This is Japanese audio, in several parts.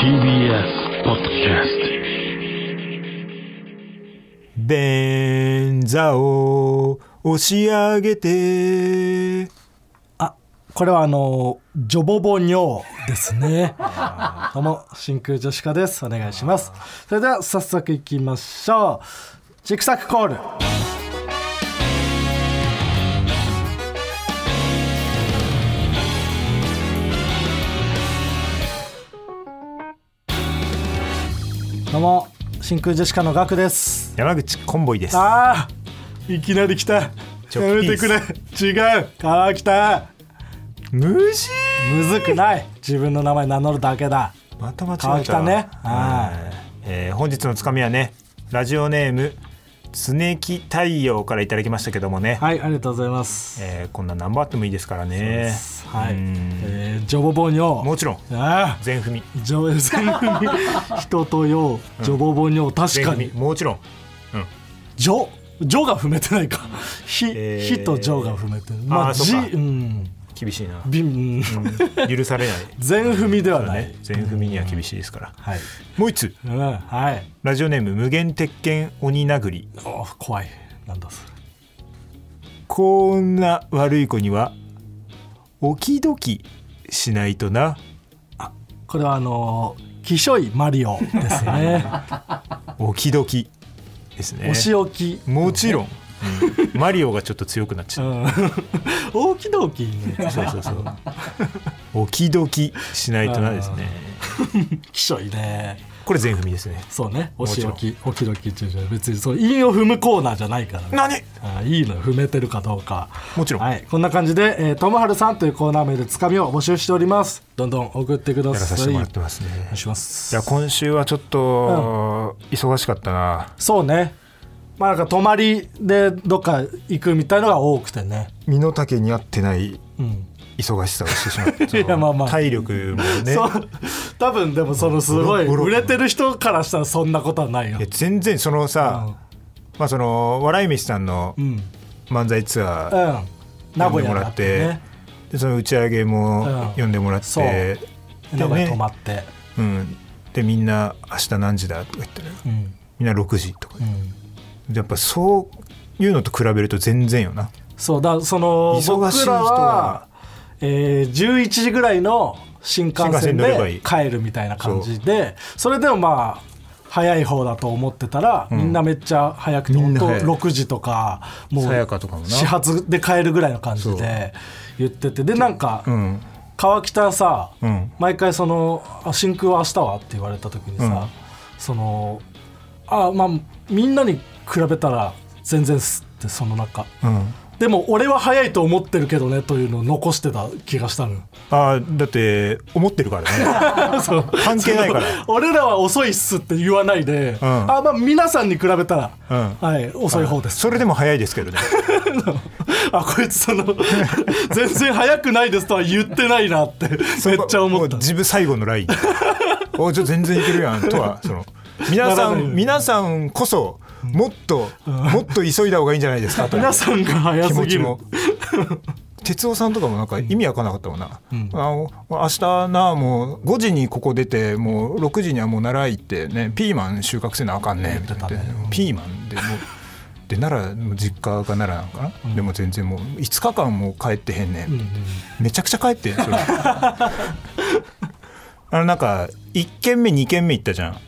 TBS ポッドキャス便座を押し上げてあこれはあのジョボボニョですね。どうも真空ジェシカですお願いしますそれでは早速いきましょうチクサクコー。ルどうも真空ジェシカのガクです。山口コンボイです。あーいきなり来た。ちょやめてくれ。違う。川北虫むずくない？自分の名前名乗るだけだ。また間違えた。川北ね。はい。えー本日のつかみはねラジオネーム常木太陽からいただきましたけどもね、はいありがとうございます。えーこんな何本あってもいいですからね。はい、うん。えー、ジョボボニョ。もちろん。ああ。全踏み。ジョ全組 人とよジョボボニョ。確かに。もちろん。ジョジョが踏めてないか。ひ、えー。ひとジョが踏めてるまあジあーそっか。うん厳しいな、ビン、うん。許されない。全踏みではない、ね。全踏みには厳しいですから。はい、もう一つ。うん、はい。ラジオネーム無限鉄拳鬼殴り。お怖い。なんだそれ。こんな悪い子にはおきどきしないとな。これはあのー、キショイマリオですね。おきどきですね。お仕置き。もちろんマリオがちょっと強くなっちゃう、うん。大きどきね。そうそうそう。おきどきしないとなですね。キショイね。これ全踏みですね。そうね。おもちろん。仕置き。おきどき中じゃ別にそう韻を踏むコーナーじゃないから。ね何あいいのよ踏めてるかどうか。もちろん、はい。こんな感じで、えー、ともはるさんというコーナー名でつかみを募集しております。どんどん送ってくだやらささいせてもらってますね。お願いします。いや今週はちょっと忙しかったな、そうねまあなんか泊まりでどっか行くみたいのが多くてね。身の丈に合ってないうん。忙しさをしてしまって いやまあまあ。体力もね。多分でもそのすごい売れてる人からしたらそんなことはないよ。全然そのさ、まあその笑い飯さんのうん、うん漫才ツアー名古屋だってね。でその打ち上げもうん。呼んでもらって、そう。で名古屋ね泊まって、うん、でみんな「明日何時だ?」とか言ってねうん。みんな6時とか。うん、やっぱそういうのと比べると全然よな。そうだその忙しい人は。は、えー、11時ぐらいの新幹線で帰るみたいな感じでそれでもまあ早い方だと思ってたら、みんなめっちゃ早くて本当みんな早い。6時とかもう始発で帰るぐらいの感じで言っててでなんか、うん。川北さ、うん。毎回その「あ真空は明日は?」って言われた時にさ、うん。そのあまあみんなに比べたら全然すってその中。うん。でも俺は早いと思ってるけどねというのを残してた気がしたのよ。あーだって思ってるからね。そう。関係ないから。俺らは遅いっすって言わないで、ん。あまあ皆さんに比べたら、うん。はい遅い方です。それでも早いですけどね。あこいつその 全然早くないですとは言ってないなってめっちゃ思った。自分最後のライン。おちょ全然いけるやんとはその皆さん皆さんこそもっと、もっと急いだ方がいいんじゃないですかと。皆さんが早気すぎる。持ちも哲夫さんとかもなんか意味わかんなかったもんな、あの明日なもう5時にここ出てもう6時にはもう奈良行ってねピーマン収穫せなあかんねみたいな、ピーマンでもうで奈良の実家が奈良なのかな、でも全然もう5日間もう帰ってへんねん、めちゃくちゃ帰ってんそれ。あのなんか1軒目2軒目行ったじゃん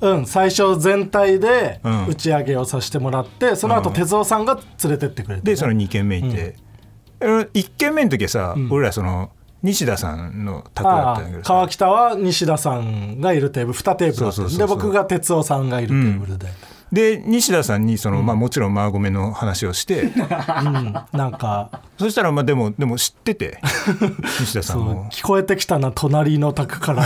うん最初全体でうん。打ち上げをさせてもらって、その後うん。哲夫さんが連れてってくれてね、でその2軒目行って、1軒目の時はさ、俺らその西田さんの宅だったんだけどさ。川北は西田さんがいるテーブル2テーブルで僕が哲夫さんがいるテーブルで、で西田さんにその、まあ、もちろんマーゴメの話をして。うん、なんか。そしたらまあでもでも知ってて 西田さんも。聞こえてきたな隣の宅から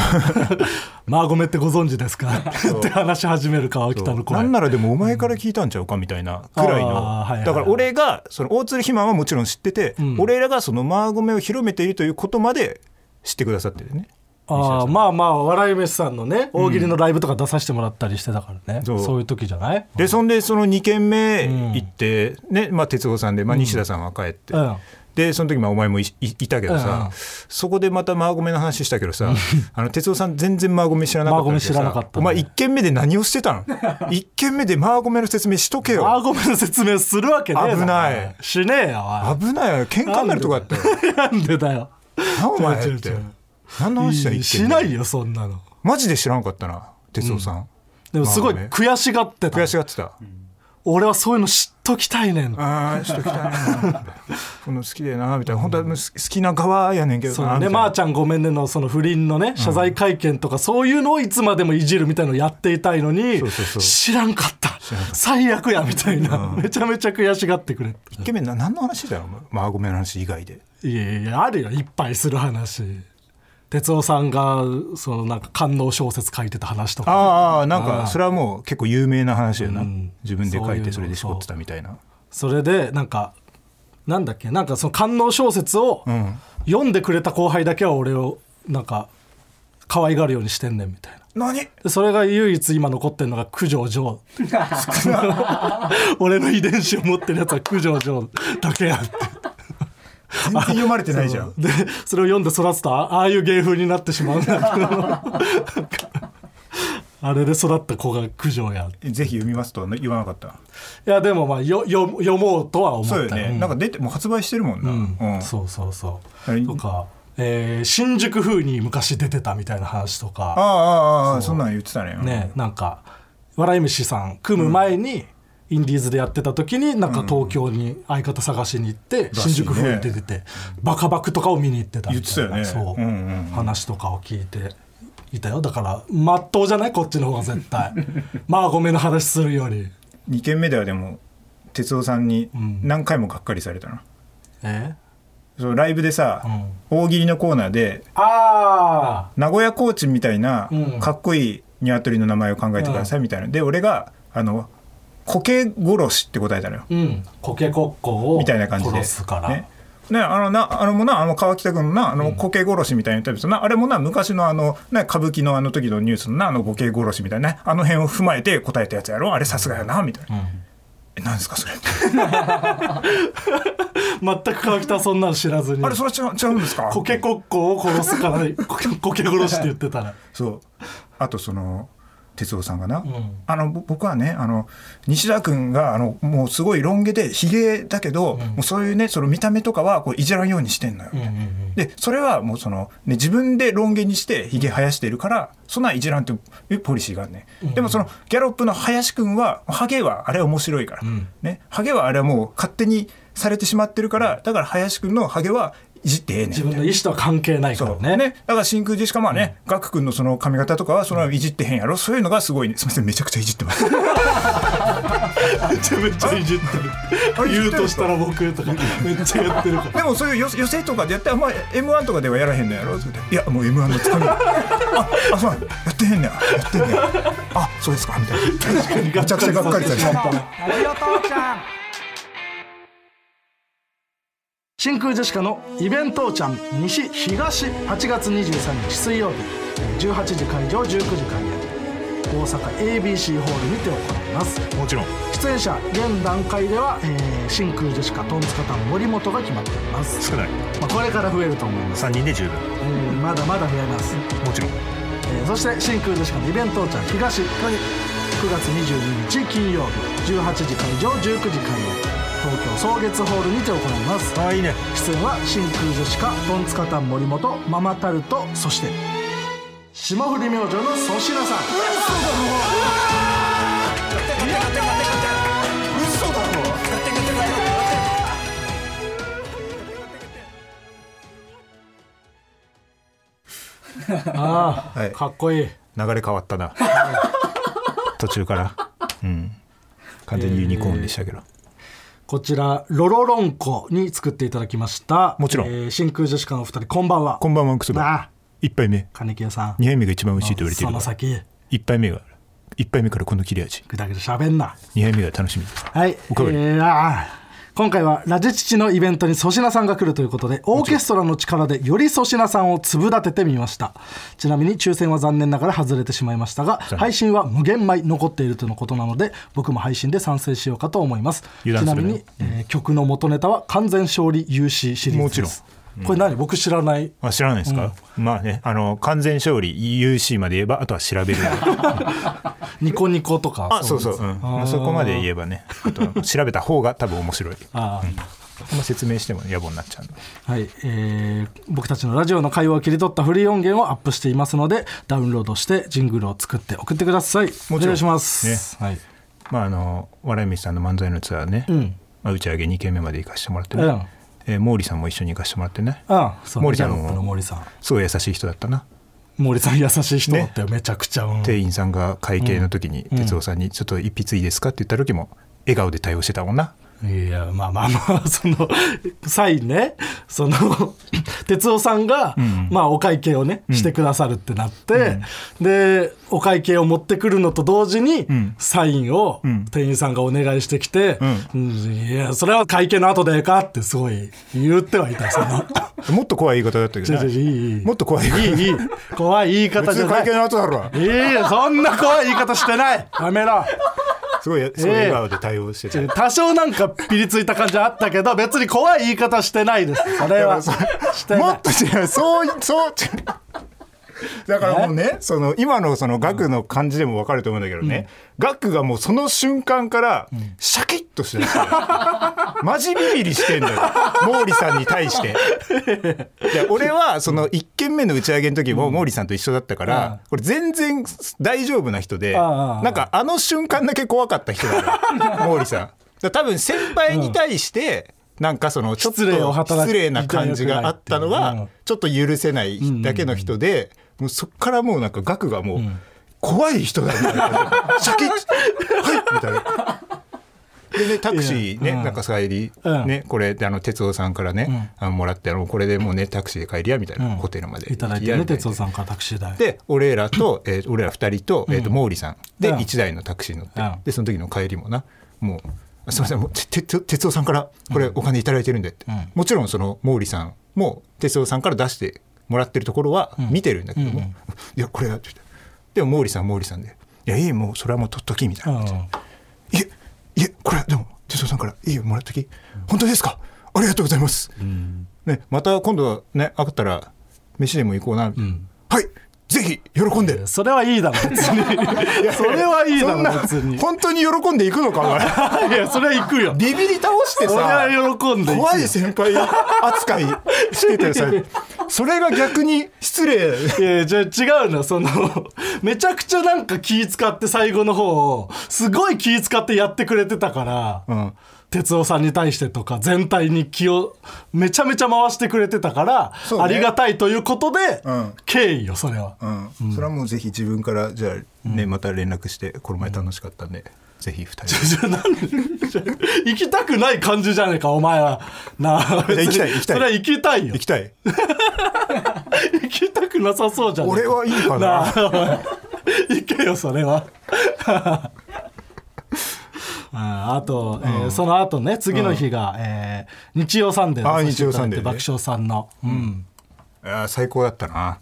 「マーゴメってご存知ですか?」って話し始める川北の声。なんならでもお前から聞いたんちゃうかみたいなくらいの。はいはいはい。だから俺がその大鶴肥満はもちろん知ってて、ん。俺らがそのマーゴメを広めているということまで知ってくださってるねああまあまあ笑い飯さんのね大喜利のライブとか出させてもらったりしてたからね、そう。そういう時じゃない？でそんでその2軒目行って、ねまあ哲夫さんで、まあ、西田さんは帰って、うん。でその時まあお前もいいいたけどさ、うん。そこでまたマーゴメの話したけどさあの哲夫さん全然マーゴメ知らなかったマーゴメ知らなかったね。お前1軒目で何をしてたの？1軒目でマーゴメの説明しとけよ。あごめん説明するわけねえ危ない。しねえよ危ないよ。喧嘩になるとこやったよ。なんでだよ。なお前って何の話だよいしないよそんなの。マジで知らんかったな哲夫さん、でもすごい悔しがってた。悔しがってた、俺はそういうの知っときたいねん。ああしときたいな。この好きでなみたいな。本当は好きな側やねんけどそうね。まーちゃんごめんねのその不倫のね謝罪会見とかそういうのをいつまでもいじるみたいのをやっていたいのにそうそうそう。知らんかった。最悪やみたいな。めちゃめちゃ悔しがってくれ一軒目な何の話だよマーゴメの話以外で。いやいやあるよいっぱいする話哲夫さんがそのなんか官能小説書いてた話とか。ああなんかそれはもう結構有名な話やな、ん。自分で書いてそれでしこってたみたいな。それでなんかなんだっけなんかその官能小説をん。読んでくれた後輩だけは俺をなんか可愛がるようにしてんねんみたいな。何？でそれが唯一今残ってるのが九条城。俺の遺伝子を持ってるやつは九条城だけやって全然読まれてないじゃん。でそれを読んで育つとあああいう芸風になってしまう。んだけどあれで育った子が九条や。ぜひ読みますとは言わなかった。いやでもまあよよ読もうとは思った。そうよね、なんか出てもう発売してるもんな、うん。うん。そうそうそう。はい。とか、えー新宿風に昔出てたみたいな話とあか。あああああそんなん言ってたね。ねなんか笑い飯さん組む前に、インディーズでやってた時になんか東京に相方探しに行って、新宿風に出てて、バカバクとかを見に行ってたみたいな言ってたよね。そう、うんうんうん。話とかを聞いていたよ。だからまっとうじゃない？こっちの方が絶対。まあごめんの話するより。2軒目ではでも哲夫さんにん。何回もがっかりされたな、え？そのライブでさ、ん。大喜利のコーナーであ名古屋コーチみたいなうん。かっこいい鶏の名前を考えてくださいみたいな、で俺があの苔殺しって答えたのよ。あうん。コケコッコをみたいな感じで。殺すから、ね。ね、あのなあのもなあの川北君のなあの苔殺しみたいなやつな、あれもな昔のあの、ね、歌舞伎のあの時のニュースのなあの苔殺しみたいなねあの辺を踏まえて答えたやつやろ？あれさすがやなみたいな、え何ですかそれ 全く川北はそんなの知らずに。あれそれ違う違うんですか？コケコッコを殺すからコケ殺しって言ってたら。そう。あとその哲夫さんがな、あのぼ僕はねあの西田君があのもうすごいロン毛でひげだけど、もうそういうねその見た目とかはこういじらんようにしてんのよ、でそれはもうその、ね、自分でロン毛にしてひげ生やしてるからそんなんいじらんっていうポリシーがあるね、でもそのギャロップの林君はハゲはあれ面白いから、ね、ハゲはあれはもう勝手にされてしまってるからだから林君のハゲはいじってええねん自分の意思とは関係ないからね。ね。だから真空ジェシカまあね、ガク君のその髪型とかはそのいじってへんやろ。そういうのがすごいね。すみませんめちゃくちゃいじってます。めちゃめちゃいじってる。言うとしたら僕とかめっちゃやってるから。でもそういう寄寄せとかでやったら、まあ、m 1とかではやらへんのやろ？って言っていやもう m 1のつかみ。あ あそうなんややってへんねや。やってんねや。あそうですか。みたいな。確かにめちゃくちゃがっかりされてがっかりさせてしまっ真空ジェシカのイベントちゃん西東8月23日水曜日18時会場19時開演大阪 ABC ホールにて行います。もちろん。出演者現段階では、えー真空ジェシカトンツカタン森本が決まっております、少ない。まあ、これから増えると思います、3人で十分。うんまだまだ増えます、もちろん。えーそして真空ジェシカのイベントちゃん東9月22日金曜日18時会場19時開演東京草月ホールにて行います。ああいいね。出演は真空ジェシカトンツカタン森本ママタルトそして霜降り明星の粗品さん。嘘だろ。ああ、はいかっこいい流れ変わったな途中からうん完全にユニコーンでしたけど、こちらロロロンコに作っていただきました。もちろん。えー真空ジェシカのお二人こんばんは。こんばんはクソあバあ。一杯目。金木屋さん。二杯目が一番美味しいと言われている。その先。一杯目が一杯目からこの切れ味。ぐだぐだしゃべんな。二杯目が楽しみです。はい、おかわり。えーあー今回はラジチチのイベントに粗品さんが来るということでオーケストラの力でより粗品さんを粒立ててみました。ちなみに抽選は残念ながら外れてしまいましたが配信は無限枚残っているとのことなので僕も配信で参戦しようかと思います。ちなみに、えー曲の元ネタは完全勝利 UC シリーズです。もちろんこれ何？僕知らない。あ知らないですか、まあねあの完全勝利 UC まで言えばあとは調べる。ニコニコとかあそうそう、うん。まあ、そこまで言えばねあとは調べた方が多分面白い。あー。あんま説明しても野暮になっちゃうはい、えー僕たちのラジオの会話を切り取ったフリー音源をアップしていますのでダウンロードしてジングルを作って送ってください。おもちろん。願いします、はい。まああの笑い飯さんの漫才のツアーね、うん。まあ、打ち上げ2軒目まで行かしてもらってね、うんえー毛利さんも一緒に行かしてもらってね。ああそう森さんもすごい優しい人だったな。森さん優しい人だったよ、めちゃくちゃ、うん。店員さんが会計の時に哲夫さんに「ちょっと一筆いいですか?」って言った時も笑顔で対応してたもんないやまあまあまあ その際ねその 哲夫さんが、まあ、お会計をねしてくださるってなって、でお会計を持ってくるのと同時に、ん。サインをん。店員さんがお願いしてきて「うん。いやそれは会計の後でええか?」ってすごい言ってはいたその。もっと怖い言い方だったけどね。いいいい。もっと怖い言い方。いいいい怖い言い方じゃない。会計の後だろ。いやそんな怖い言い方してない。やめろすごいすごい笑顔で対応してて、多少なんかピリついた感じあったけど別に怖い言い方してないです。それはもっと違う。そうそう だからもうねその今のその額の感じでも分かると思うんだけどね、額がもうその瞬間からシャキッとしてる、マジビビりしてんだよ。毛利さんに対して。いや俺はその1軒目の打ち上げの時も毛利さんと一緒だったから、これ全然大丈夫な人で、なんかあの瞬間だけ怖かった人だよ毛利さん。多分先輩に対して、なんかそのちょっと失礼な感じがあったのうん。はちょっと許せないだけの人で、もうそっからもうなんか額がもう怖い人だみたいな。シャキッ。はいみたいな。でねタクシーね、うん。なんか帰り、うん。ねこれであの哲夫さんからね、あのもらってあのこれでもうねタクシーで帰りやみたいな、ホテルまでいただいてね哲夫さんからタクシー代。で俺らと、えー俺ら2人と,、えー、と毛利さん。でうん。1台のタクシーに乗って、うん。でその時の帰りもなもう「すみませんもう哲夫さんからこれお金頂いてるんで」って、もちろんその毛利さんも哲夫さんから出してもらってるところは見てるんだけども「いやこれは」でも毛利さん毛利さんで「いやいいもうそれはもう取っとき」みたいな。いえいえこれでも哲夫さんからいいよもらっとき。本当ですか？ありがとうございます、ね、また今度ね会ったら飯でも行こうな、はいぜひ喜んで。それはいいだろ 別に。それはいいだろ別に。本当に喜んでいくのかお前。いやそれは行くよ。ビビり倒してそれはさ喜んで怖い先輩扱いしててさ。それが逆に失礼。いやいやじゃあ違うの。そのめちゃくちゃなんか気使って最後の方すごい気使ってやってくれてたから、うん哲夫さんに対してとか全体に気をめちゃめちゃ回してくれてたから、ね。ありがたいということで、うん。敬意よそれは、うん、それはもうぜひ自分からじゃあね、また連絡してこの前楽しかったんで、ぜひ二人 行きたくない感じじゃねえかお前は。なあ行きたい行きたい。それは行きたいよ。行きたい。行きたくなさそうじゃん俺はいいかな。な行けよそれはあ あと、えーその後ね次の日が、えー日曜サンデーあーさせていただいて日曜サンデーね。爆笑さんの、うん最高だったな、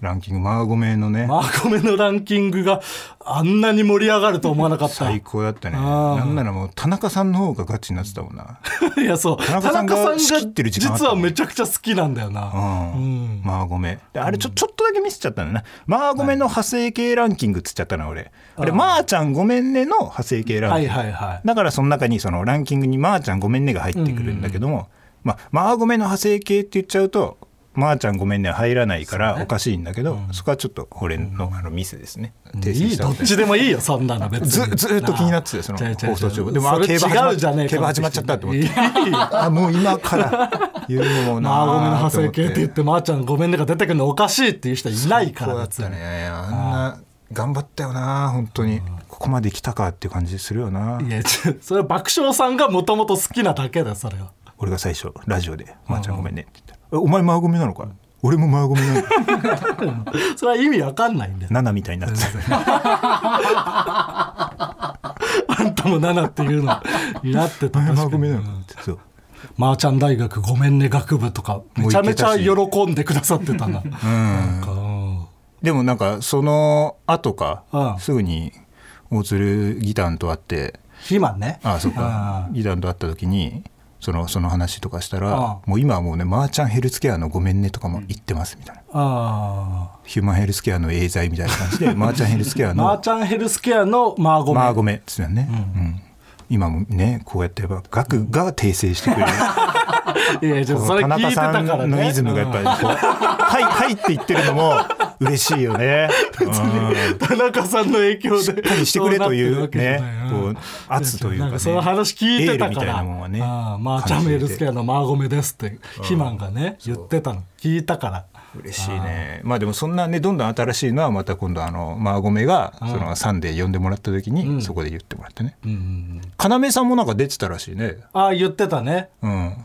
ランキング。マーゴメのね、マーゴメのランキングがあんなに盛り上がると思わなかった。最高だったね。なんならもう田中さんの方がガチになってたもんな。いやそう。田中さんが実はめちゃくちゃ好きなんだよな、うん、マーゴメ。であれちょちょっとだけミスっちゃったんだなマーゴメの派生系ランキングっつっちゃったな俺。あれまーちゃんごめんねの派生系ランキング、はいはいはい。だからその中にそのランキングにまーちゃんごめんねが入ってくるんだけども、まあ、マーゴメの派生系って言っちゃうとまーちゃんごめんねは入らないからおかしいんだけどそ,、こはちょっと俺のあのミスですね。訂正いいどっちでもいいよそんなの別に。ずずっと気になってたよその放送中でも競馬始まっ違うじゃねえか競馬始まっちゃったと思って。あもう今から言うのもなまあごめんの派生系って言ってまーちゃんごめんねが出てくるのおかしいっていう人いないからそうだったね。あんな頑張ったよな本当に。ここまで来たかっていう感じするよな。いやそれは爆笑さんがもともと好きなだけだよそれは。俺が最初ラジオで「まーちゃんごめんね」って言った。ら「えお前マーゴメなのか?」俺もマーゴメなの。それは意味わかんないんだよ。ナナみたいになってた あんたかも7っていうの。になってた。あ確かにごめんなそうマーチャン大学ごめんね学部とか。めちゃめちゃ喜んでくださってたな。うん。でもなんかその後かうん。すぐに大鶴ギターンと会って。ヒマンね。ああそうか。あギターンと会った時にそのその話とかしたあらあもう今はもうねマーチャンヘルスケアのごめんねとかも言ってますみたいな。あヒューマンヘルスケアのエーザイみたいな感じで マーチャンヘルスケアのマーチャンヘルスケアのマーゴメ。マーゴメですよね、うん。今もねこうやってやっぱ学が訂正してくれる。いやちょっとそれ聞いてたからね。田中さんのイズムがやっぱりこう「はいはい」って言ってるのも嬉しいよね。うん。田中さんの影響で。しっかりしてくれというねこう圧というかね。その話聞いてたから。ね。ああマーチャンヘルスケアのマーゴメですってヒマンがね言ってたの。聞いたから。嬉しいね。まあでもそんなねどんどん新しいのはまた今度あのマーゴメがそのサンデー呼んでもらった時にそこで言ってもらってね。要さんもなんか出てたらしいね。ああ言ってたね。うん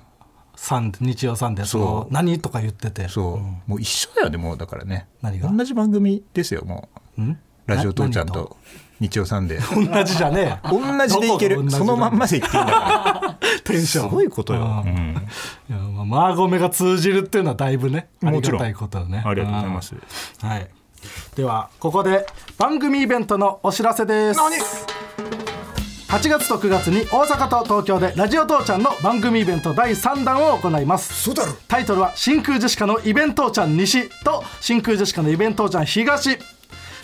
サンデー日曜サンデーそ何とか言ってて。そう。もう一緒だよねもうだからね。何が？同じ番組ですよもう。ん？ラジオ父ちゃんなと？日曜サンデー同じじゃねえ。同じでいける。そのまんまでいっていいんだから。テンション。すごいことよ、うん。うん。いやまあマーゴメが通じるっていうのはだいぶねもちろん。ありがたいことだね。ありがとうございます。うん。はい。ではここで番組イベントのお知らせです8月と9月に大阪と東京でラジオ父ちゃんの番組イベント第3弾を行います。タイトルは真空ジェシカのイベントちゃん西と真空ジェシカのイベントちゃん東。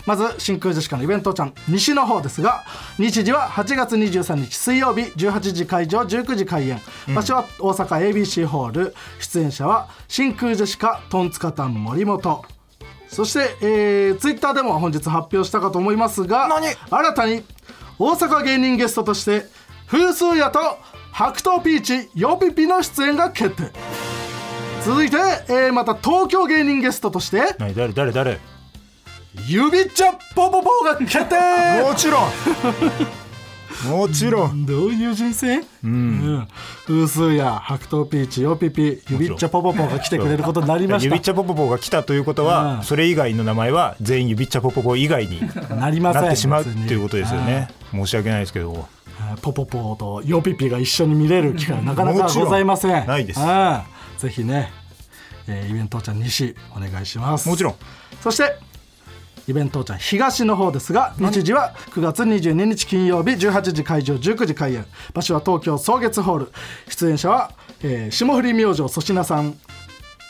まず真空ジェシカのイベントちゃん西の方ですが日時は8月23日水曜日18時会場19時開演、場所は大阪 ABC ホール。出演者は真空ジェシカトンツカタン森本。そして、えー、ツイッターでも本日発表したかと思いますが何？新たに大阪芸人ゲストとして風数屋と白桃ピーチヨピピの出演が決定。続いて、えーまた東京芸人ゲストとして何誰誰誰？ゆびっちゃぽぽぽが決定。もちろん もちろん。どういう人選うん、風数や白桃ピーチヨピピゆびっちゃぽぽぽが来てくれることになりました。ゆびっちゃぽぽぽが来たということは、うん。それ以外の名前は全員ゆびっちゃぽぽぽ以外になりません。なってしまうっいうことですよね。申し訳ないですけど。あーポポポとヨピピが一緒に見れる機会はなかなかございません。ないです。ぜひね、えーイベントちゃん西お願いします。もちろん。そしてイベントちゃん東の方ですが日時は9月22日金曜日18時会場19時開演。場所は東京草月ホール。出演者は、えー霜降り明星粗品さん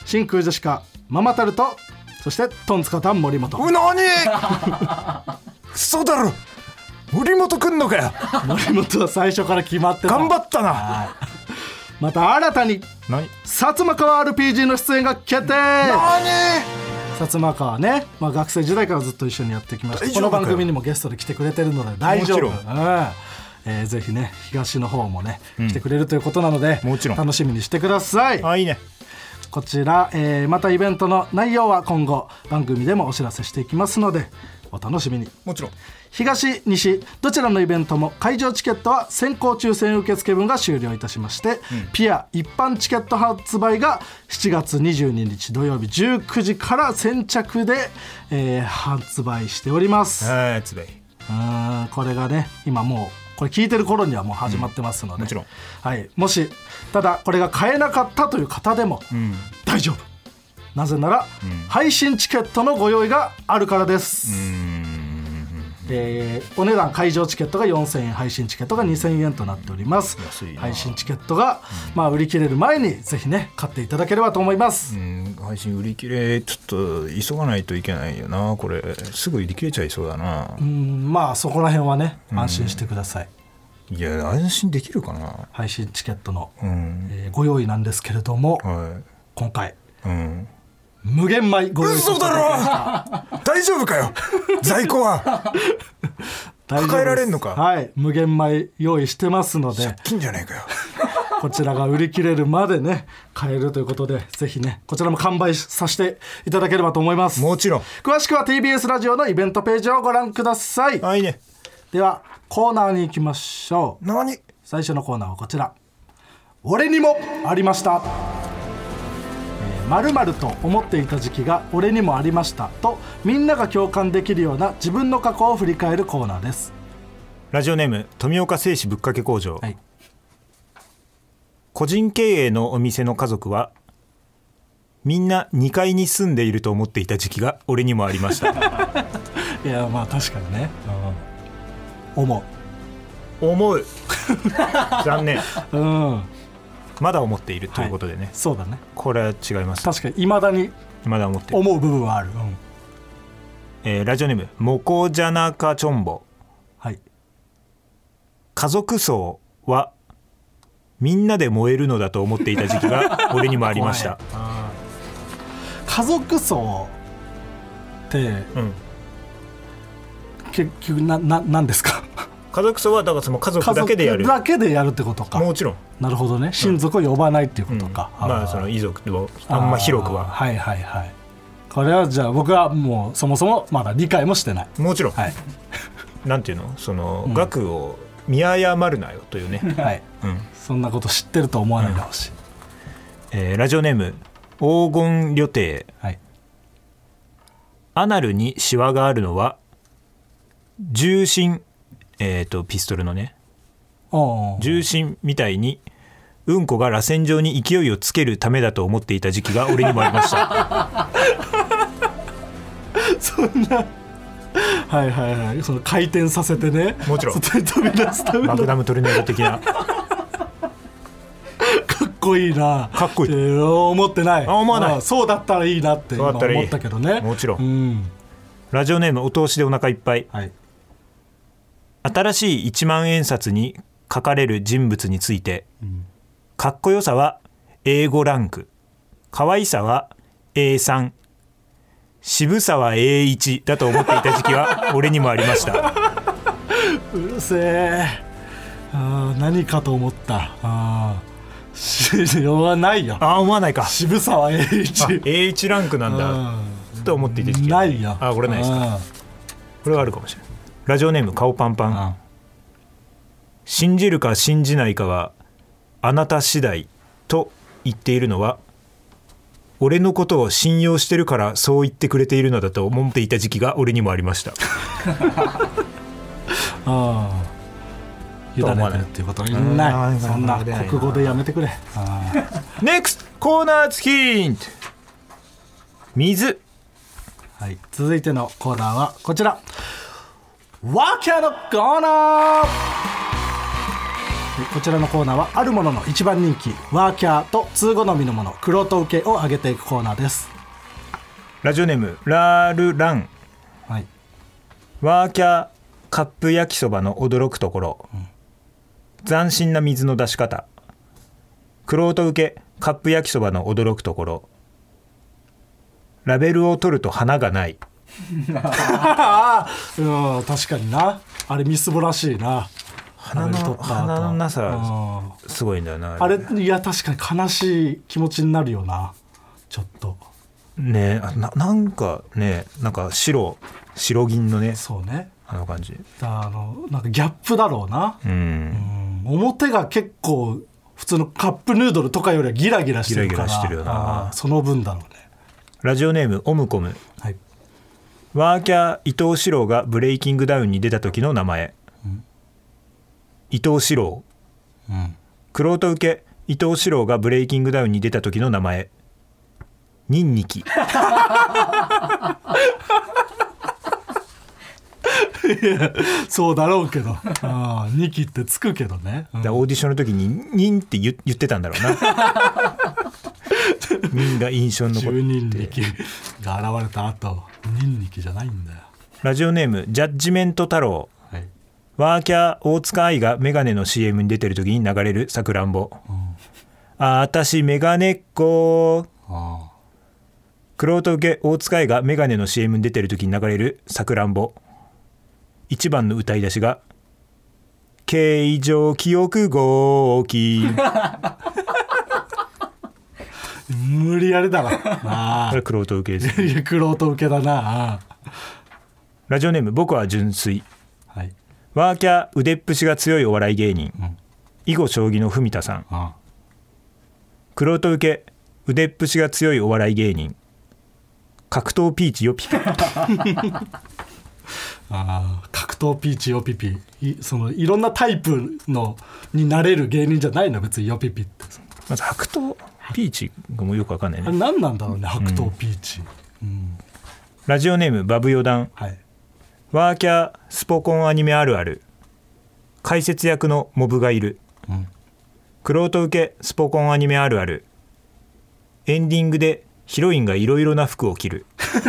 真空ジェシカママタルトそしてトンツカタン森本。うなに？嘘だろ！森本くんのかよ！森本は最初から決まってた。頑張ったな！また新たに何？薩摩川 RPG の出演が決定。何？薩摩川ね、まあ、学生時代からずっと一緒にやってきました。この番組にもゲストで来てくれてるので大丈夫。もちろうん。えーぜひね東の方もね、来てくれるということなのでもちろん。楽しみにしてください。あいいね。こちら、えーまたイベントの内容は今後番組でもお知らせしていきますのでお楽しみに。もちろん東西どちらのイベントも会場チケットは先行抽選受付分が終了いたしまして、ピア一般チケット発売が7月22日土曜日19時から先着で、えー発売しております。これがね今もうこれ聞いてる頃にはもう始まってますので、もちろん。はい、もしただこれが買えなかったという方でも大丈夫、なぜなら、配信チケットのご用意があるからです、えーお値段会場チケットが4000円配信チケットが2000円となっております。配信チケットが、まあ、売り切れる前にぜひね買っていただければと思います、うん配信売り切れちょっと急がないといけないよな。これすぐ売り切れちゃいそうだな、うんまあそこら辺はね安心してください、いや安心できるかな。配信チケットの、うん。えーご用意なんですけれどもは今回。いうん無限米ご用意させていただきました大丈夫かよ？在庫は？抱えられんのか？はい。無限米用意してますので。金じゃねえかよ。こちらが売り切れるまでね買えるということでぜひねこちらも完売させていただければと思います。もちろん。詳しくは TBS ラジオのイベントページをご覧ください。あいいね。ではコーナーに行きましょう。何？最初のコーナーはこちら。俺にもありましたまるまると思っていた時期が俺にもありましたとみんなが共感できるような自分の過去を振り返るコーナーです。ラジオネーム富岡製紙ぶっかけ工場、はい。個人経営のお店の家族はみんな2階に住んでいると思っていた時期が俺にもありました。いやまあ確かにね、思思う残念。う うんまだ思っているということでね、そうだね。これは違います。確かにいまだにまだ思ってる、思う部分はある、うん。えーラジオネームモコジャナカチョンボ。はい。家族葬はみんなで燃えるのだと思っていた時期が 俺にもありました、家族葬ってうん、結局なななんですか？家族葬はだからその家族だけでやる。家族だけでやるってことか。もちろん、なるほどね。親族を呼ばないっていうことか、まあその遺族をあんま広くは。はいはいはい。これはじゃあ僕はもうそもそもまだ理解もしてない。もちろん、はい。なんていうの？その、額を見誤るなよというね、はい。うん。そんなこと知ってると思わないでほしい、えーラジオネーム黄金旅程。はい。アナルにシワがあるのは重心えっ、とピストルのね。重心みたいにうんこが螺旋状に勢いをつけるためだと思っていた時期が 俺にもありました。そんな。はいはいはい。その回転させてね。もちろん。外に飛び出すためマグナムトルネード的な。っこいいな。かっこいい。えー思ってない。あ思わない。あそうだったらいいなって思ったけどね。もちろん。うん。ラジオネームお通しでお腹いっぱい。はい新しい1万円札に書かれる人物について、かっこよさは A5 ランク可愛さは A3 渋さは A1 だと思っていた時期は 俺にもありました。うるせえ。あー何かと思った。あーしようがないよあ思わないか渋さはあ A1 A1 ランクなんだうんと思っていた時期ないよあこれないですかこれはあるかもしれないラジオネーム顔パンパン。うん。信じるか信じないかはあなた次第と言っているのは俺のことを信用してるからそう言ってくれているのだと思っていた時期が俺にもありました。ああ。委ねてるっていうことにうん。ないそんな国語でやめてくれ。あ NEXT コーナーズヒント。水。ーはい。続いてのコーナーはこちらワーキャーのコーナー。はいこちらのコーナーはあるものの一番人気ワーキャーと通好みのものクロート受けを上げていくコーナーです。ラジオネームラールラン。はい。ワーキャーカップ焼きそばの驚くところ、斬新な水の出し方。クロート受けカップ焼きそばの驚くところ。ラベルを取ると花がない うん確かにな。あれみすぼらしいな。花のラベル取った後。花のなさうん。すごいんだよな。あれいや確かに悲しい気持ちになるよな。ちょっと。ねあななんかねなんか白白銀のねそうね。あの感じ。あのなんかギャップだろうな、うん。うん。表が結構普通のカップヌードルとかよりはギラギラしてるから。ギラギラしてるよな。その分だろうね。ラジオネームオムコム。はいワーキャー伊藤四郎がブレイキングダウンに出た時の名前、伊藤四郎。うんクロ受け伊藤四郎がブレイキングダウンに出た時の名前。ニンニキ。そうだろうけど。あ2期ってつくけどね、うん。オーディションの時にニンって言言ってたんだろうなニンが印象に残十人って力が現れた後人力じゃないんだよ。ラジオネームジャッジメント太郎。はい。ワーキャー大塚愛がメガネの CM に出てる時に流れるさくらんぼ、ああたしメガネっ子。あクロート受け大塚愛がメガネの CM に出てる時に流れるさくらんぼ。一番の歌い出しが「形状記憶号機」無理やりだな あこれクロート受けですいやクロート受けだな。あラジオネーム僕は純粋。はい。ワーキャー腕っぷしが強いお笑い芸人、囲碁将棋の文田さん。あクロート受け腕っぷしが強いお笑い芸人。格闘ピーチよピカ あ格白桃ピーチヨピピ。いそのいろんなタイプのになれる芸人じゃないの別にヨピピって。まず白桃ピーチがもうよくわかんないね。何なんだろうね白桃ピーチ、ラジオネームバブヨダン。はい。ワーキャースポコンアニメあるある。解説役のモブがいる。うん。クロート受けスポコンアニメあるある。エンディングでヒロインがいろいろな服を着る。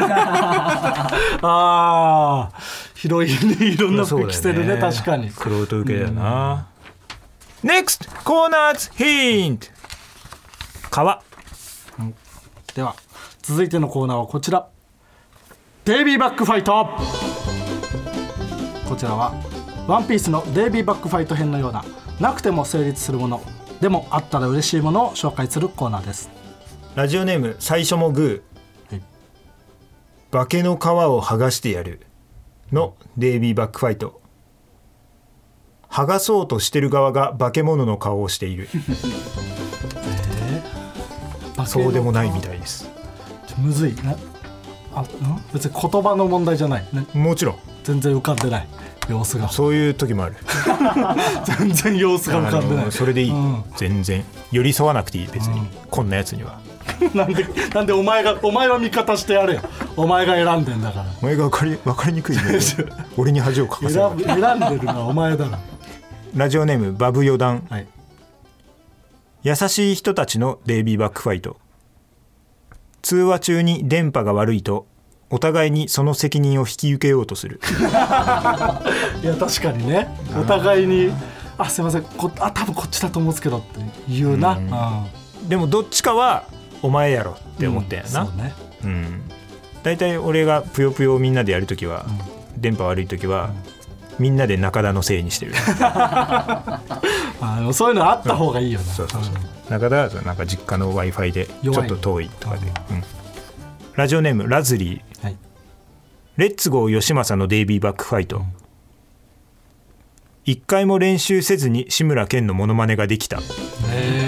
ああヒロインにいろんな服着てるね確かに。クロート受けだよな。NEXT コーナーズヒント川。では続いてのコーナーはこちら。デイビーバックファイト。こちらはワンピースのデイビーバックファイト編のようななくても成立するものでもあったら嬉しいものを紹介するコーナーです。ラジオネーム最初もグー、はい。化けの皮を剥がしてやる。のデイビーバックファイト。剥がそうとしてる側が化け物の顔をしている そうでもないみたいです。むずい。なあん？別に言葉の問題じゃない、ね、もちろん。全然浮かんでない。様子が。そういう時もある。全然様子が浮かんでない。あのそれでいい、うん。全然。寄り添わなくていい別に、こんなやつには。なんでなんでお前がお前は味方してやれよ。お前が選んでんだから。お前が分かり分かりにくいね。俺に恥をかかせる選ぶ選んでるのはお前だなラジオネームバブヨダンはい優しい人たちのデイビーバックファイト。通話中に電波が悪いとお互いにその責任を引き受けようとする。いや確かにね。お互いに「あすいませんこあ多分こっちだと思うんですけど」って言うな、うん。でもどっちかはお前やろって思ったんやな、そうね。うん。大体俺がぷよぷよをみんなでやるときは、電波悪いときは、みんなで中田のせいにしてる。あでもそういうのあった方がいいよな。そうそうそう。中田だとなんか実家の w i f i でちょっと遠いとかで、うん。ラジオネームラズリー。はい。レッツゴー吉政のデイビーバックファイト、一回も練習せずに志村けんのモノマネができた。へえ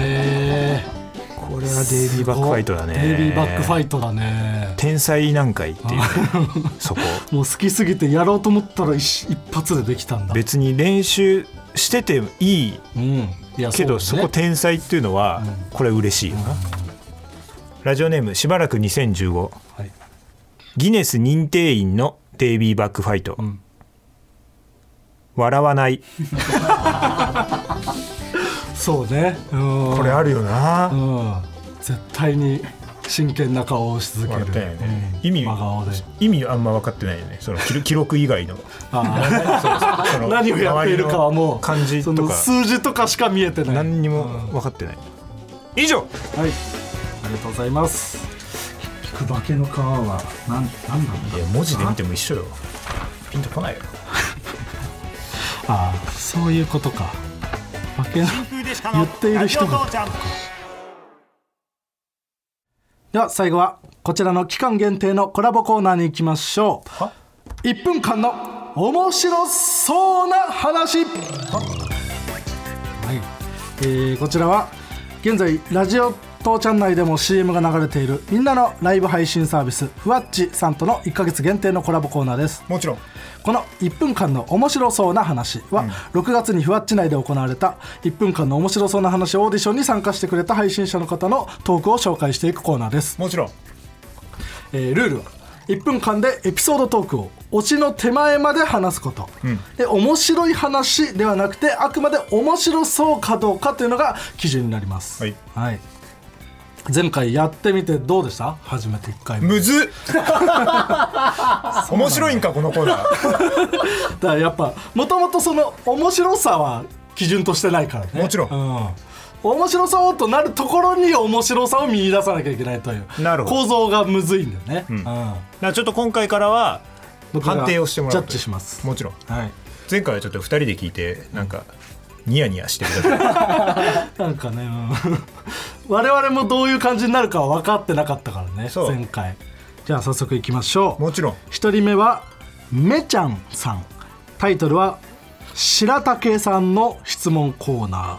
はデイビーバックファイトだね。デイビーバックファイトだね。天才なんかいっていう そこ。もう好きすぎてやろうと思ったら一一発でできたんだ。別に練習してていいうん。いやけどそ,、こ天才っていうのはこれ嬉しいよな、ラジオネームしばらく2015はい。ギネス認定員のデイビーバックファイト、ん。笑わない。そうね。うん。これあるよな、うん絶対に真剣な顔をし続ける。ね、うん。意味真顔で。意味あんま分かってないよね。その記録記録以外の。何をやっているかはもう漢字そのとか。数字とかしか見えてない。何にも分かってない、以上。はい。ありがとうございます。結局化けの皮はなんなんなんだいや文字で見ても一緒よ。ピンとこないよ。ああそういうことか。化けの言っている人がでは最後はこちらの期間限定のコラボコーナーに行きましょう。は？1分間の面白そうな話。は？い、えーこちらは現在ラジオ父ちゃん内でも CM が流れているみんなのライブ配信サービスふわっちさんとの1ヶ月限定のコラボコーナーです。もちろんこの1分間の面白そうな話は、6月にふわっち内で行われた1分間の面白そうな話オーディションに参加してくれた配信者の方のトークを紹介していくコーナーです、もちろん。えールールは1分間でエピソードトークを推しの手前まで話すこと、で面白い話ではなくてあくまで面白そうかどうかというのが基準になります。はい、前回やってみてどうでした？初めて1回目。むずっ。面白いんかこのコーナー。だからやっぱもともとその面白さは基準としてないからね。もちろん。うん、面白そうとなるところに面白さを見出さなきゃいけないという構造がむずいんだよね、うん。だからちょっと今回からは判定をしてもらうジャッジします。もちろん。はい。前回はちょっと2人で聞いてなんかニヤニヤしてる なんかね、うん。我々もどういう感じになるかは分かってなかったからねそう。前回。じゃあ早速いきましょう。もちろん。一人目はめちゃんさん。タイトルは白竹さんの質問コーナ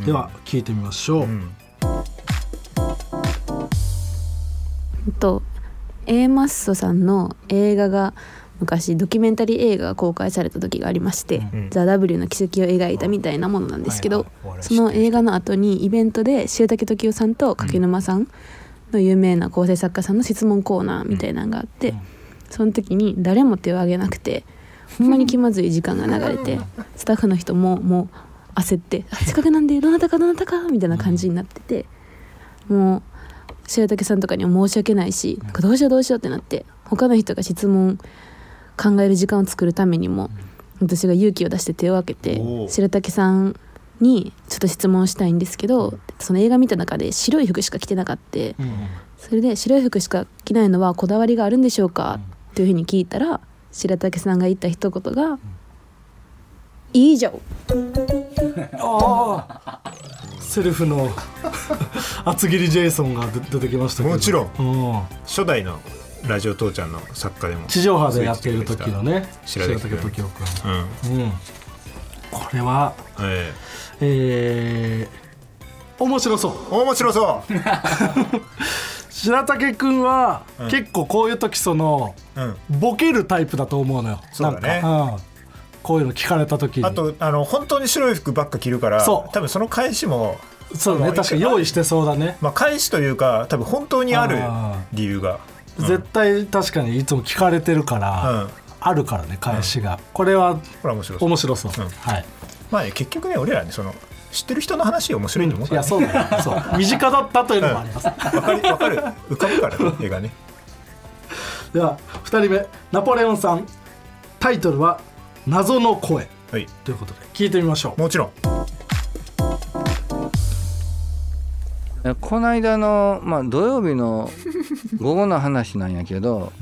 ー、では聞いてみましょう、えっと A マッソさんの映画が昔ドキュメンタリー映画が公開された時がありまして「ザ・ w の奇跡を描いたみたいなものなんですけど、はいはい。その映画の後にイベントで白竹時生さんと柿沼さんの有名な構成作家さんの質問コーナーみたいなのがあって、その時に誰も手を挙げなくてほんまに気まずい時間が流れてスタッフの人ももう焦って「あせっかくなんでどなたかどなたか」みたいな感じになっててもう白竹さんとかには申し訳ないしどうしようどうしようってなって他の人が質問考える時間を作るためにも私が勇気を出して手を挙げて白竹さんにちょっと質問したいんですけどその映画見た中で白い服しか着てなかったそれで白い服しか着ないのはこだわりがあるんでしょうかっていうふうに聞いたら白竹さんが言った一言が「いいじゃん セルフの 厚切りジェイソンが出出てきましたけど。もちろん。うん。初代のラジオ父ちゃんの作家でも。地上波でやっている時のね白竹時生君うんうん。これはええ。ー、面白そう。え面白そう。白竹君は、結構こういう時そのうん。ボケるタイプだと思うのよ。そうだね。うん、こういうの聞かれた時に。あとあの本当に白い服ばっか着るからそう。多分その返しもそうね確かに用意してそうだね。まあ返しというか多分本当にあるあ理由が絶対確かにいつも聞かれてるから、うん。あるからね返しが、これは面白そう。面白そう、うん。はい。まあね結局ね俺らねその知ってる人の話面白いと思うから、ね。いやそうだよ。そう。身近だったというのもあります、わかるわかる。浮かぶからね絵がね。では2人目。ナポレオンさん。タイトルは「謎の声。はい」ということで聞いてみましょう。もちろんこの間の、まあ、土曜日の 午後の話なんやけど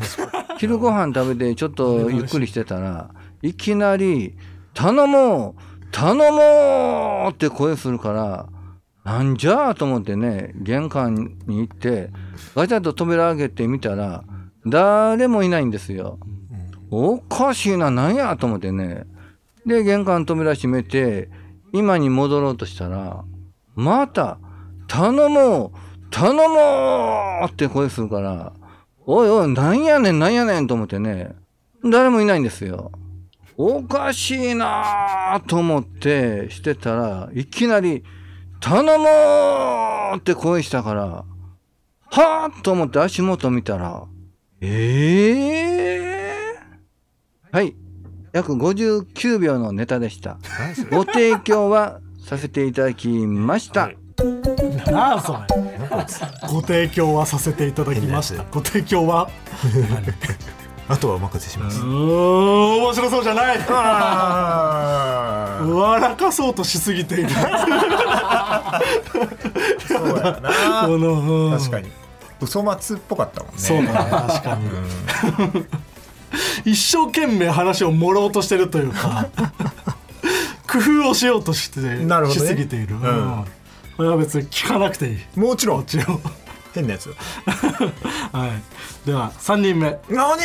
昼ご飯食べてちょっとゆっくりしてたらいきなり「頼もう頼もう!」って声するからなんじゃあと思ってね玄関に行ってガチャッと扉開けてみたら誰もいないんですよ。おかしいななんやと思ってねで玄関扉閉めて今に戻ろうとしたらまた「頼もう頼もう!」って声するから「おいおいなんやねんなんやねん」と思ってね誰もいないんですよ。おかしいなと思ってしてたらいきなり「頼もう!」って声したからはあと思って足元見たらええはい約59秒のネタでした。ご提供はさせていただきました。なあそれ。ご提供はさせていただきました。ご提供は。あとはお任せしまうす面白そうじゃない。笑かそうとしすぎている。そうやな。この、うん。確かに。嘘松っぽかったもんね。そうだね確かに、一生懸命話を盛ろうとしてるというか 工夫をしようとして、ね。しすぎている、ん。うんこれは別に聞かなくていい。もちろんもちろん変なやつ。はい。では3人目。何？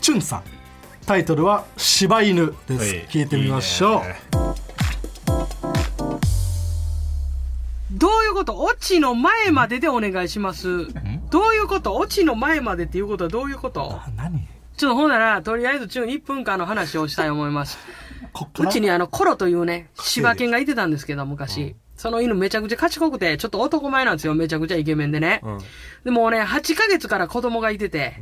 チュンさん。タイトルは「柴犬」です、はい。聞いてみましょう。いいね。どういうこと？オチの前まででお願いします。どういうこと？オチの前までっていうことはどういうこと？あ何？ちょっとほんなら、とりあえず中1分間の話をしたいと思います。こっから？うちにあの、コロというね、柴犬がいてたんですけど、昔。その犬めちゃくちゃ賢くて、ちょっと男前なんですよ。めちゃくちゃイケメンでね。でもうね、8ヶ月から子供がいてて、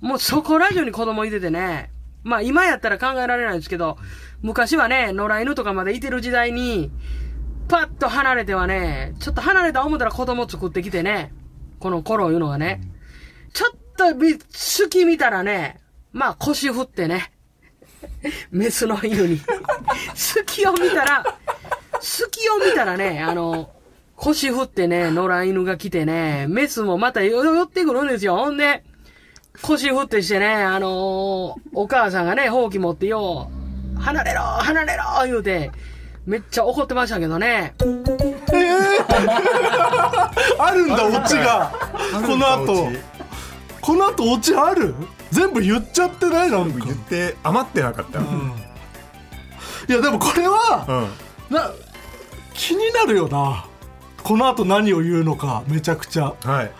もうそこら中に子供いててね。まあ今やったら考えられないんですけど、昔はね、野良犬とかまでいてる時代に、パッと離れてはね、ちょっと離れた思ったら子供作ってきてね、このコロいうのがね、ちょっとび、好き見たらね、まあ腰振ってね、メスの犬に。好きを見たら、好きを見たらね、あの、腰振ってね、野良犬が来てね、メスもまたよ寄ってくるんですよ。ほんで、腰振ってしてね、あのお母さんがね、ほうき持ってよ、離れろ離れろ言うて、めっちゃ怒ってましたけどね。あるんだオチが。この後。この後オチある？全部言っちゃってない？なんか。言って余ってなかった、いやでもこれは、うん。な気になるよな。この後何を言うのかめちゃくちゃ。はい。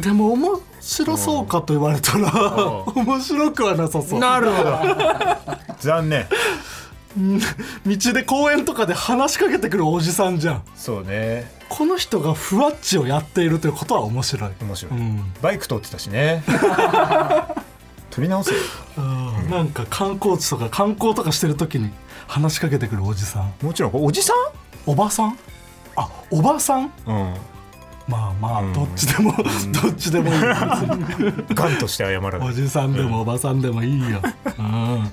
でもおも白そうかと言われたら面白くはなさそう。なるほど。残念。道で公園とかで話しかけてくるおじさんじゃん。そうね。この人がふわっちをやっているということは面白い。面白い、うん。バイク通ってたしね。取り直せよ。うん。なんか観光地とか観光とかしてる時に話しかけてくるおじさん。もちろんおじさおばさん？あおばさん？んうん。まあまあ、うん。どっちでも、どっちでもいいガンとして謝らない。おじさんでもおばさんでもいいよ、うん。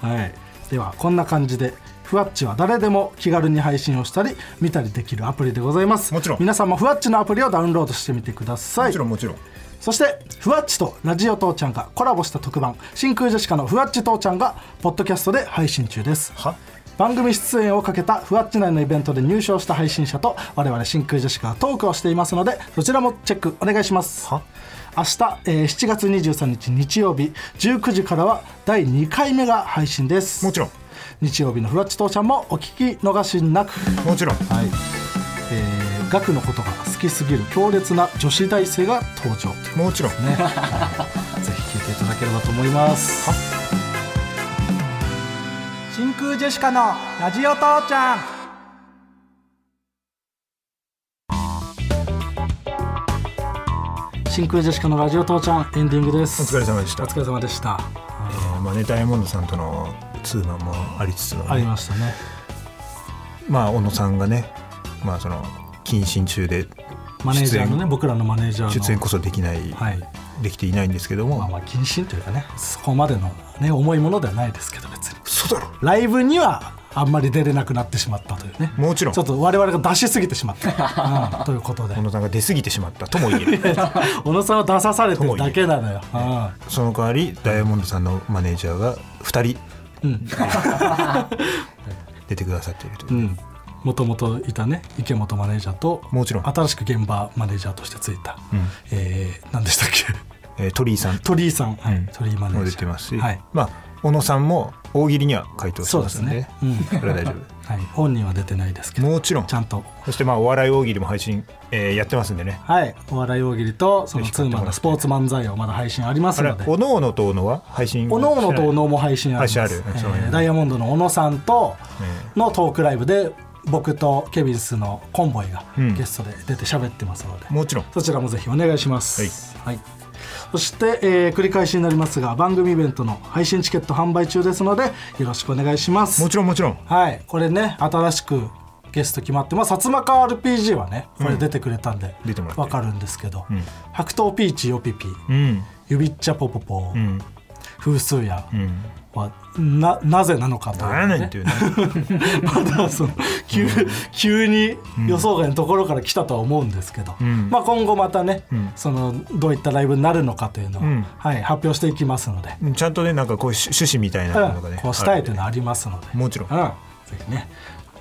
はい、ではこんな感じでふわっちは誰でも気軽に配信をしたり見たりできるアプリでございます。もちろん。皆さんもふわっちのアプリをダウンロードしてみてください。もちろんもちろんそしてふわっちとラジオ父ちゃんがコラボした特番。真空ジェシカのふわっち父ちゃんがポッドキャストで配信中です。は？番組出演をかけたふわっち内のイベントで入賞した配信者と我々真空ジェシカがトークをしていますのでそちらもチェックお願いします。は？明日、えー7月23日日曜日19時からは第2回目が配信です。もちろん。日曜日のふわっち父ちゃんもお聞き逃しなく。もちろん。はい。えー、学のことが好きすぎる強烈な女子大生が登場。もちろん。ね、はい。ぜひ聞いていただければと思います。真空ジェシカのラジオ父ちゃん。真空ジェシカのラジオ父ちゃんエンディングです。お疲れ様でした。お疲れ様でした。えーまあねダイヤモンドさんとのツーマンもありつつのね、ありましたね。まあ小野さんがねまあその謹慎中でマネージャーのね僕らのマネージャーの出演こそできない、はい。できていないんですけども、まあまあ謹慎というかねそこまでのね重いものではないですけど別に。そうだろ。ライブにはあんまり出れなくなってしまったというね。もちろん。ちょっと我々が出しすぎてしまった、うんということで。小野さんが出過ぎてしまったとも言える。小野さんは出さされてるだけなのよ、その代わりダイヤモンドさんのマネージャーが2人うんうん。出てくださっているという、うんもともといたね池本マネージャーともちろん。新しく現場マネージャーとしてついた、うん。えー、何でしたっけ？えー鳥居さん。鳥居さん、はいうん。鳥居マネーもジャー。出てますし、はい。まあ小野さんも大喜利には回答してそうですますんでね、うん。これは大丈 はい、本人は出てないですけ夫ど。もちろん。ちゃんと。そしてまあお笑い大喜利も配信、えーやってますんでね。はい。お笑い大喜利とそのツーマンのスポーツ漫才をまだ配信ありますので。おのおのとおのは配信おのおのとおのも配信あります。えーダイヤモンドの小野さんとえのトークライブで僕とケビンスのコンボイがうん。ゲストで出て喋ってますので、もちろん。そちらもぜひお願いします。はい。そして、えー繰り返しになりますが番組イベントの配信チケット販売中ですのでよろしくお願いします。もちろんもちろん。はい、これね新しくゲスト決まって、まあ、薩摩川 RPG はねこれ出てくれたんで、出てもらって。わかるんですけど、ん。白桃ピーチヨピピうん。ゆびっちゃぽぽぽ、うん。風数やうんはななぜなのかと。いうね、何やねんっていうね。まだその急,、急に予想外のところから来たとは思うんですけど、ん。まあ、今後またね、ん。そのどういったライブになるのかというのを、うん。はい、発表していきますので、ちゃんとねなんかこういう趣旨みたいなのがね、うん。こうしたいというのはありますので、もちろん。うん、ぜひね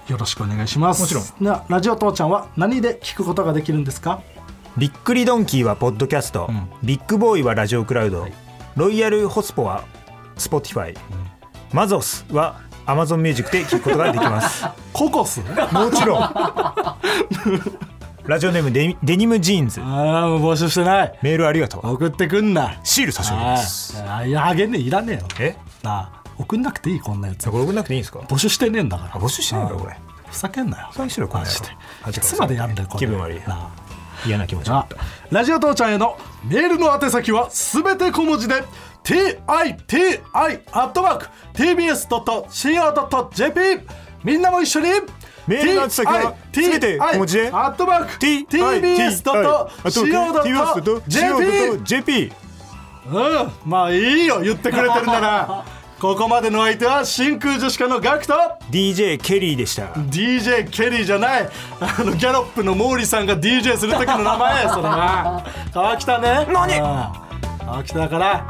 よろしくお願いします。もちろん。なラジオ父ちゃんは何で聞くことができるんですか？びっくりドンキーはポッドキャスト、ん。ビッグボーイはラジオクラウド、ロイヤルホスポはスポティファイ、マゾスはアマゾンミュージックで聞くことができます。ココス？もちろん。ラジオネームデデニムジーンズ。ああもう募集してない。メールありがとう。送ってくんな。シール差し上げます。ああいやあげんねいらねえよ。え？なあ送んなくていいこんなやつ。これ送んなくていいんですか？募集してねえんだから。あ募集してないんだこれ。ふざけんなよ。最初のこの野郎マジであいつまでやんだよこれ。気分悪いなあ嫌な気持ちになあった。ラジオ父ちゃんへのメールの宛先はすべて小文字で TITI.tbs.co.jp みんなも一緒にメールの宛先は全て小文字で TBS.co.jp うんまあいいよ言ってくれてるなら ここまでの相手は真空女子科のガクト。DJ ケリーでした。DJ ケリーじゃない。あのギャロップの毛利さんが DJ する時の名前。それな。川北ね。何？うん川北だから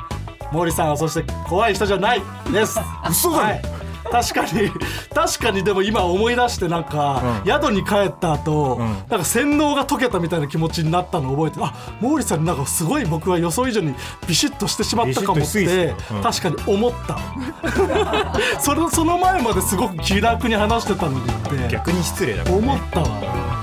毛利さんはそして怖い人じゃない。です。嘘だろ。はい確かに確かにでも今思い出してなんか、うん。宿に帰った後、ん。なんか洗脳が解けたみたいな気持ちになったのを覚えてあ毛利さんになんかすごい僕は予想以上にビシッとしてしまったかもってうん。確かに思った。それその前まですごく気楽に話してたのにって逆に失礼だね。思ったわ